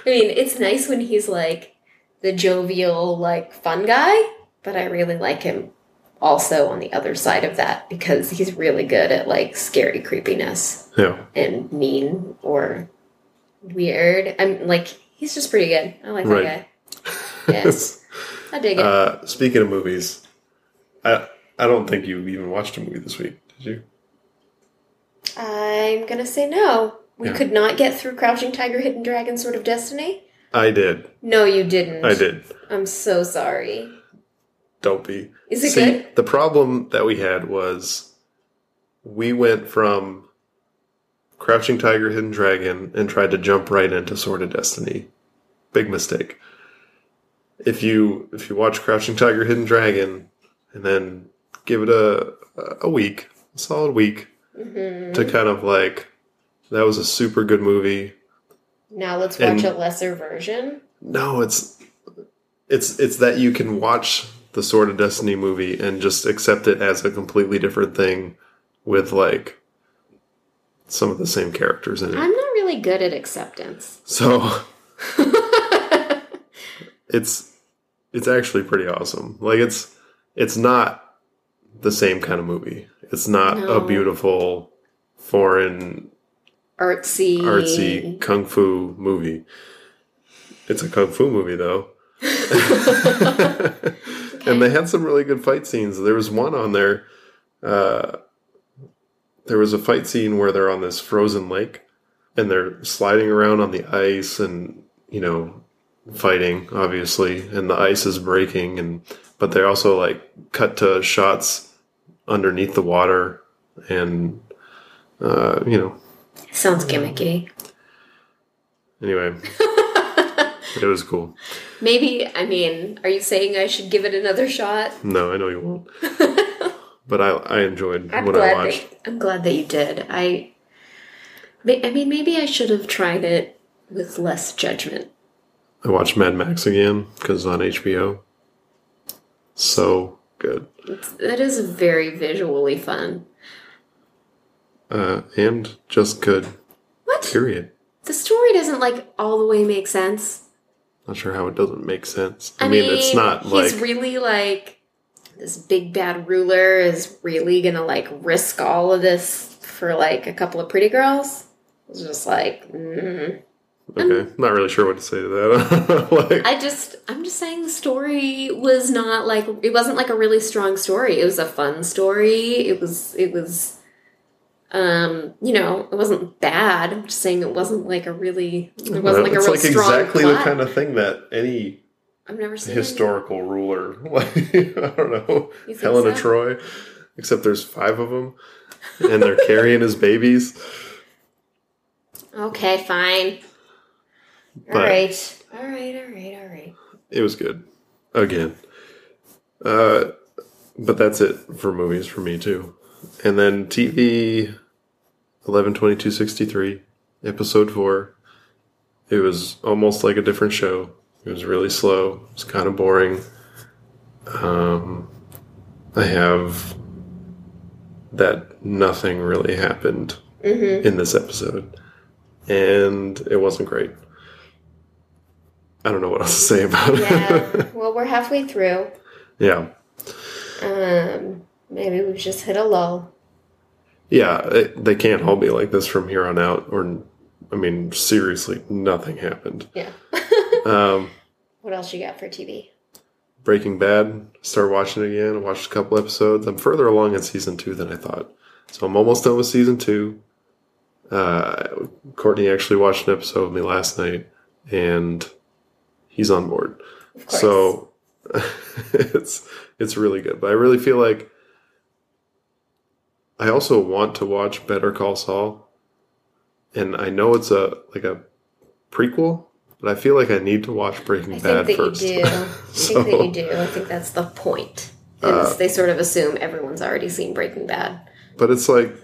[SPEAKER 2] I mean, it's nice when he's like the jovial, like fun guy, but I really like him also on the other side of that because he's really good at like scary creepiness
[SPEAKER 1] yeah,
[SPEAKER 2] and mean or weird. I'm like, he's just pretty good. I like
[SPEAKER 1] Right.
[SPEAKER 2] that guy. Yes, *laughs* I dig it.
[SPEAKER 1] uh, speaking of movies, I I don't think you even watched a movie this week, did you?
[SPEAKER 2] I'm gonna say no. We
[SPEAKER 1] Yeah.
[SPEAKER 2] could not get through Crouching Tiger, Hidden Dragon, Sword of Destiny.
[SPEAKER 1] I did.
[SPEAKER 2] No, you didn't.
[SPEAKER 1] I did.
[SPEAKER 2] I'm so sorry.
[SPEAKER 1] Don't be.
[SPEAKER 2] Is it
[SPEAKER 1] See,
[SPEAKER 2] good?
[SPEAKER 1] the problem that we had was we went from Crouching Tiger, Hidden Dragon and tried to jump right into Sword of Destiny. Big mistake. If you if you watch Crouching Tiger, Hidden Dragon and then give it a a week, a solid week
[SPEAKER 2] hmm
[SPEAKER 1] to kind of like that was a super good movie.
[SPEAKER 2] Now let's watch
[SPEAKER 1] And-
[SPEAKER 2] a lesser version.
[SPEAKER 1] No, it's it's it's that you can watch the Sword of Destiny movie and just accept it as a completely different thing with like some of the same characters in it.
[SPEAKER 2] I'm not really good at acceptance. *laughs*
[SPEAKER 1] So it's it's actually pretty awesome. Like it's it's not the same kind of movie. It's not
[SPEAKER 2] No.
[SPEAKER 1] a beautiful foreign
[SPEAKER 2] Artsy.
[SPEAKER 1] artsy kung fu movie. It's a kung fu movie though. *laughs* and they had some really good fight scenes. There was one on there. Uh, there was a fight scene where they're on this frozen lake and they're sliding around on the ice and you know fighting obviously and the ice is breaking and but they also like cut to shots underneath the water and uh, you know
[SPEAKER 2] Sounds gimmicky.
[SPEAKER 1] anyway *laughs* It was cool.
[SPEAKER 2] Maybe, I mean, are you saying I should give it another shot?
[SPEAKER 1] No, I know you won't. *laughs* but I I enjoyed
[SPEAKER 2] I'm
[SPEAKER 1] what I watched.
[SPEAKER 2] that I'm glad that you did. I I mean, maybe I should have tried it with less judgment.
[SPEAKER 1] I watched Mad Max again because on HBO. So good.
[SPEAKER 2] It's, that is very visually fun.
[SPEAKER 1] Uh, and just good.
[SPEAKER 2] What?
[SPEAKER 1] Period.
[SPEAKER 2] The story doesn't like all the way make sense.
[SPEAKER 1] Not sure how it doesn't make sense. I,
[SPEAKER 2] I,
[SPEAKER 1] mean, it's not
[SPEAKER 2] he's
[SPEAKER 1] like
[SPEAKER 2] really like this big bad ruler is really gonna like risk all of this for like a couple of pretty girls. It's just like, mm.
[SPEAKER 1] okay. I'm, Not really sure what to say to that. *laughs* like,
[SPEAKER 2] I just, I'm just saying the story was not like it wasn't like a really strong story. It was a fun story. It was, it was, um, you know, it wasn't bad. I'm just saying it wasn't like a really, it wasn't like a
[SPEAKER 1] it's
[SPEAKER 2] real
[SPEAKER 1] like
[SPEAKER 2] strong
[SPEAKER 1] exactly
[SPEAKER 2] plot.
[SPEAKER 1] the kind of thing that any
[SPEAKER 2] I've never seen
[SPEAKER 1] historical ruler, *laughs* like I don't know, Helena
[SPEAKER 2] so?
[SPEAKER 1] Troy, except there's five of them, and they're carrying his babies.
[SPEAKER 2] Okay, fine. All right, all right, all right, all right.
[SPEAKER 1] It was good. Again. Uh, but that's it for movies for me too. And then TV 11.22.63, episode 4. It was almost like a different show. It was really slow. It was kind of boring. Um, I have that nothing really happened
[SPEAKER 2] Mm-hmm.
[SPEAKER 1] in this episode. And it wasn't great. I don't know what else to say about it.
[SPEAKER 2] Yeah. *laughs* well, we're halfway through.
[SPEAKER 1] yeah.
[SPEAKER 2] Um, maybe we've just hit a lull.
[SPEAKER 1] Yeah, it, they can't all be like this from here on out. Or, I mean, seriously, nothing happened.
[SPEAKER 2] Yeah. *laughs*
[SPEAKER 1] Um, *laughs*
[SPEAKER 2] what else you got for TV?
[SPEAKER 1] Breaking Bad, start watching it again. I watched a couple episodes. I'm further along in season two than I thought. So I'm almost done with season two. Uh, Courtney actually watched an episode with me last night, and he's on board. So *laughs* it's it's really good. But I really feel like I also want to watch Better Call Saul. And I know it's a like a prequel, but I feel like I need to watch Breaking Bad. *laughs*
[SPEAKER 2] I
[SPEAKER 1] Bad
[SPEAKER 2] think that
[SPEAKER 1] first.
[SPEAKER 2] you do. I
[SPEAKER 1] So-
[SPEAKER 2] think that you do. I think that's the point.
[SPEAKER 1] Uh,
[SPEAKER 2] they sort of assume everyone's already seen Breaking Bad.
[SPEAKER 1] but it's like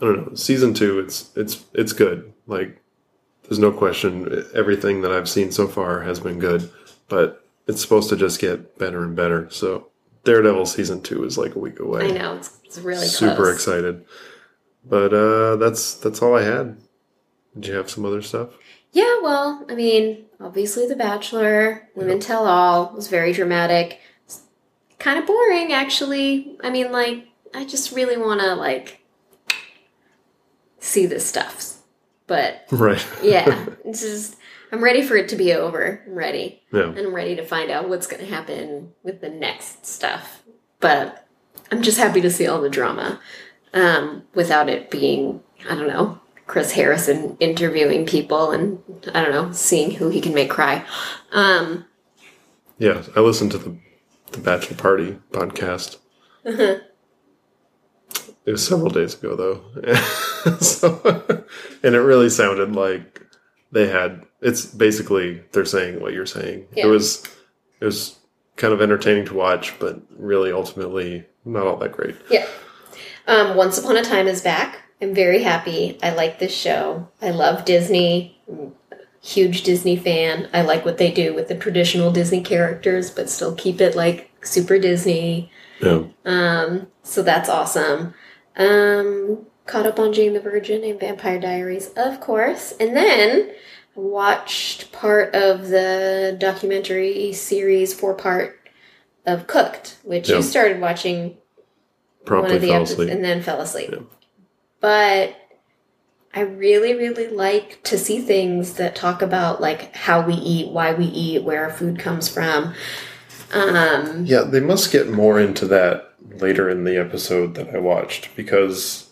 [SPEAKER 1] I don't know. Season two, it's it's it's good. Like there's no question. Everything that I've seen so far has been good, but it's supposed to just get better and better. So Daredevil season two is like a week away.
[SPEAKER 2] I know it's, it's really
[SPEAKER 1] Super
[SPEAKER 2] close.
[SPEAKER 1] excited. But uh, that's that's all I had. Did you have some other stuff?
[SPEAKER 2] Yeah, well, I mean, obviously, The Bachelor, Women Tell All was very dramatic. Kind of boring, actually. I mean, like, I just really want to like see this stuff. But *laughs*
[SPEAKER 1] Right.
[SPEAKER 2] yeah, *laughs* it's just I'm ready for it to be over. I'm ready.
[SPEAKER 1] Yeah.
[SPEAKER 2] and I'm ready to find out what's going to happen with the next stuff. But I'm just happy to see all the drama um, without it being, I don't know, Chris Harrison interviewing people and, I don't know, seeing who he can make cry. Um,
[SPEAKER 1] Yeah. I listened to the the Bachelor Party podcast.
[SPEAKER 2] Uh-huh.
[SPEAKER 1] It was several days ago though. *laughs* so, and it really sounded like they had it's basically they're saying what you're saying.
[SPEAKER 2] Yeah.
[SPEAKER 1] It was it was kind of entertaining to watch, but really ultimately not all that great.
[SPEAKER 2] yeah. Um, Once Upon a Time is back. I'm very happy. I like this show. I love Disney. I'm huge Disney fan. I like what they do with the traditional Disney characters, but still keep it like super Disney.
[SPEAKER 1] Yeah.
[SPEAKER 2] Um, so that's awesome. Um, caught up on Jane the Virgin and Vampire Diaries, of course. And then watched part of the documentary series four part of Cooked, which
[SPEAKER 1] Yeah.
[SPEAKER 2] you started watching
[SPEAKER 1] Promptly
[SPEAKER 2] one of the
[SPEAKER 1] fell
[SPEAKER 2] episodes
[SPEAKER 1] asleep.
[SPEAKER 2] and then fell asleep.
[SPEAKER 1] Yeah.
[SPEAKER 2] But I really, really like to see things that talk about like how we eat, why we eat, where our food comes from. Um,
[SPEAKER 1] Yeah, they must get more into that later in the episode that I watched because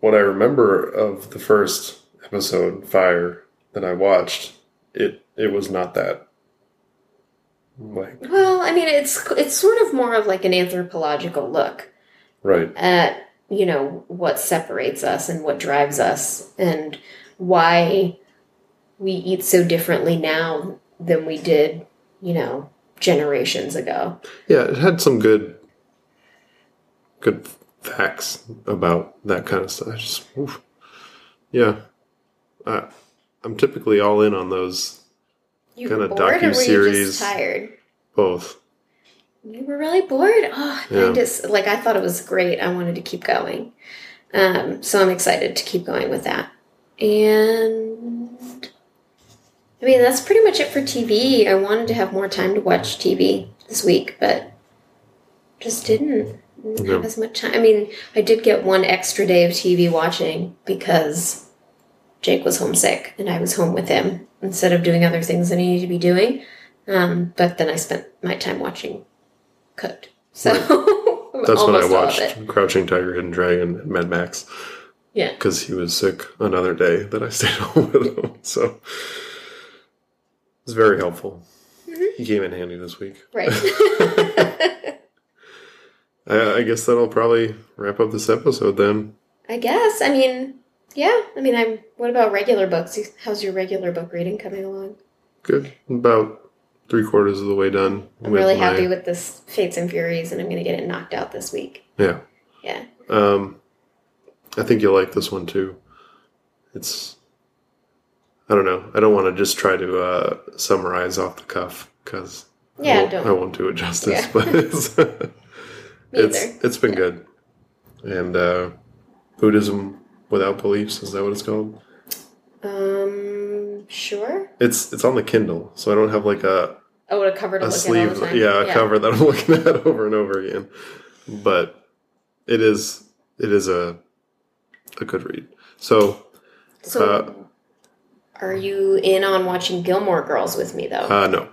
[SPEAKER 1] what I remember of the first episode, Fire, that I watched, it it was not that like
[SPEAKER 2] well, I mean, it's it's sort of more of like an anthropological look
[SPEAKER 1] right.
[SPEAKER 2] at you know what separates us and what drives us and why we eat so differently now than we did, you know, generations ago.
[SPEAKER 1] Yeah, it had some good, good facts about that kind of stuff. Just, yeah, I, I'm typically all in on those
[SPEAKER 2] You
[SPEAKER 1] Kinda
[SPEAKER 2] were bored or were you
[SPEAKER 1] docu-series.
[SPEAKER 2] just tired?
[SPEAKER 1] both.
[SPEAKER 2] You were really bored? Oh,
[SPEAKER 1] Yeah.
[SPEAKER 2] I just like I thought it was great. I wanted to keep going. Um, so I'm excited to keep going with that. And I mean that's pretty much it for TV. I wanted to have more time to watch TV this week, but just didn't, didn't have as much time. I mean, I did get one extra day of TV watching because Jake was homesick and I was home with him instead of doing other things that I needed to be doing. Um, but then I spent my time watching Cooked. So *laughs*
[SPEAKER 1] That's when I
[SPEAKER 2] almost all of it.
[SPEAKER 1] watched Crouching Tiger, Hidden Dragon, and Mad Max
[SPEAKER 2] Yeah.
[SPEAKER 1] because he was sick another day that I *laughs* stayed home with him. So it was very helpful.
[SPEAKER 2] Mm-hmm.
[SPEAKER 1] He came in handy this week.
[SPEAKER 2] Right. *laughs*
[SPEAKER 1] I, I guess that'll probably wrap up this episode then.
[SPEAKER 2] I guess. I mean, yeah. I mean, I'm. What about regular books? How's your regular book reading coming along?
[SPEAKER 1] Good. About three quarters of the way done.
[SPEAKER 2] I'm really
[SPEAKER 1] my-
[SPEAKER 2] happy with this Fates and Furies, and I'm going to get it knocked out this week.
[SPEAKER 1] Yeah.
[SPEAKER 2] Yeah.
[SPEAKER 1] Um, I think you'll like this one too. It's, I don't know. I don't want to just try to uh, summarize off the cuff because
[SPEAKER 2] Yeah,
[SPEAKER 1] I, won't,
[SPEAKER 2] don't.
[SPEAKER 1] I won't do it justice.
[SPEAKER 2] Yeah.
[SPEAKER 1] But it's *laughs* *laughs* it's it's been good. And uh, Buddhism without beliefs is that what it's called?
[SPEAKER 2] Um. Sure.
[SPEAKER 1] It's it's on the Kindle, so I don't have like a
[SPEAKER 2] Oh, a cover to
[SPEAKER 1] a
[SPEAKER 2] look
[SPEAKER 1] sleeve,
[SPEAKER 2] at all the time.
[SPEAKER 1] yeah, a cover that I'm *laughs* looking at over and over again. But it is it is a a good read. So
[SPEAKER 2] So,
[SPEAKER 1] Uh,
[SPEAKER 2] are you in on watching Gilmore Girls with me, though?
[SPEAKER 1] uh no,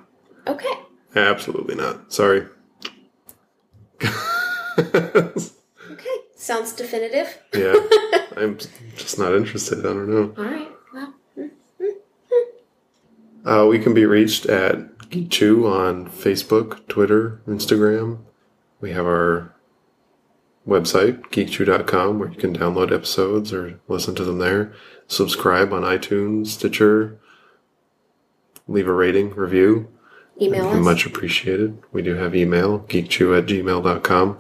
[SPEAKER 2] okay.
[SPEAKER 1] absolutely not. Sorry. *laughs* *laughs*
[SPEAKER 2] Sounds definitive.
[SPEAKER 1] yeah, *laughs* I'm just not interested. I don't know.
[SPEAKER 2] All right. Well. Mm, mm, mm.
[SPEAKER 1] Uh, we can be reached at Geek Chew on Facebook, Twitter, Instagram. We have our website, geekchew.com, where you can download episodes or listen to them there. Subscribe on iTunes, Stitcher. Leave a rating, review.
[SPEAKER 2] Email us.
[SPEAKER 1] much appreciated. We do have email, geekchew at gmail.com.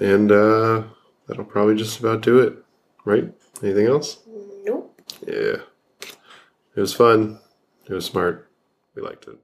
[SPEAKER 1] And uh, that'll probably just about do it, right? Anything else?
[SPEAKER 2] Nope.
[SPEAKER 1] Yeah. It was fun. It was smart. We liked it.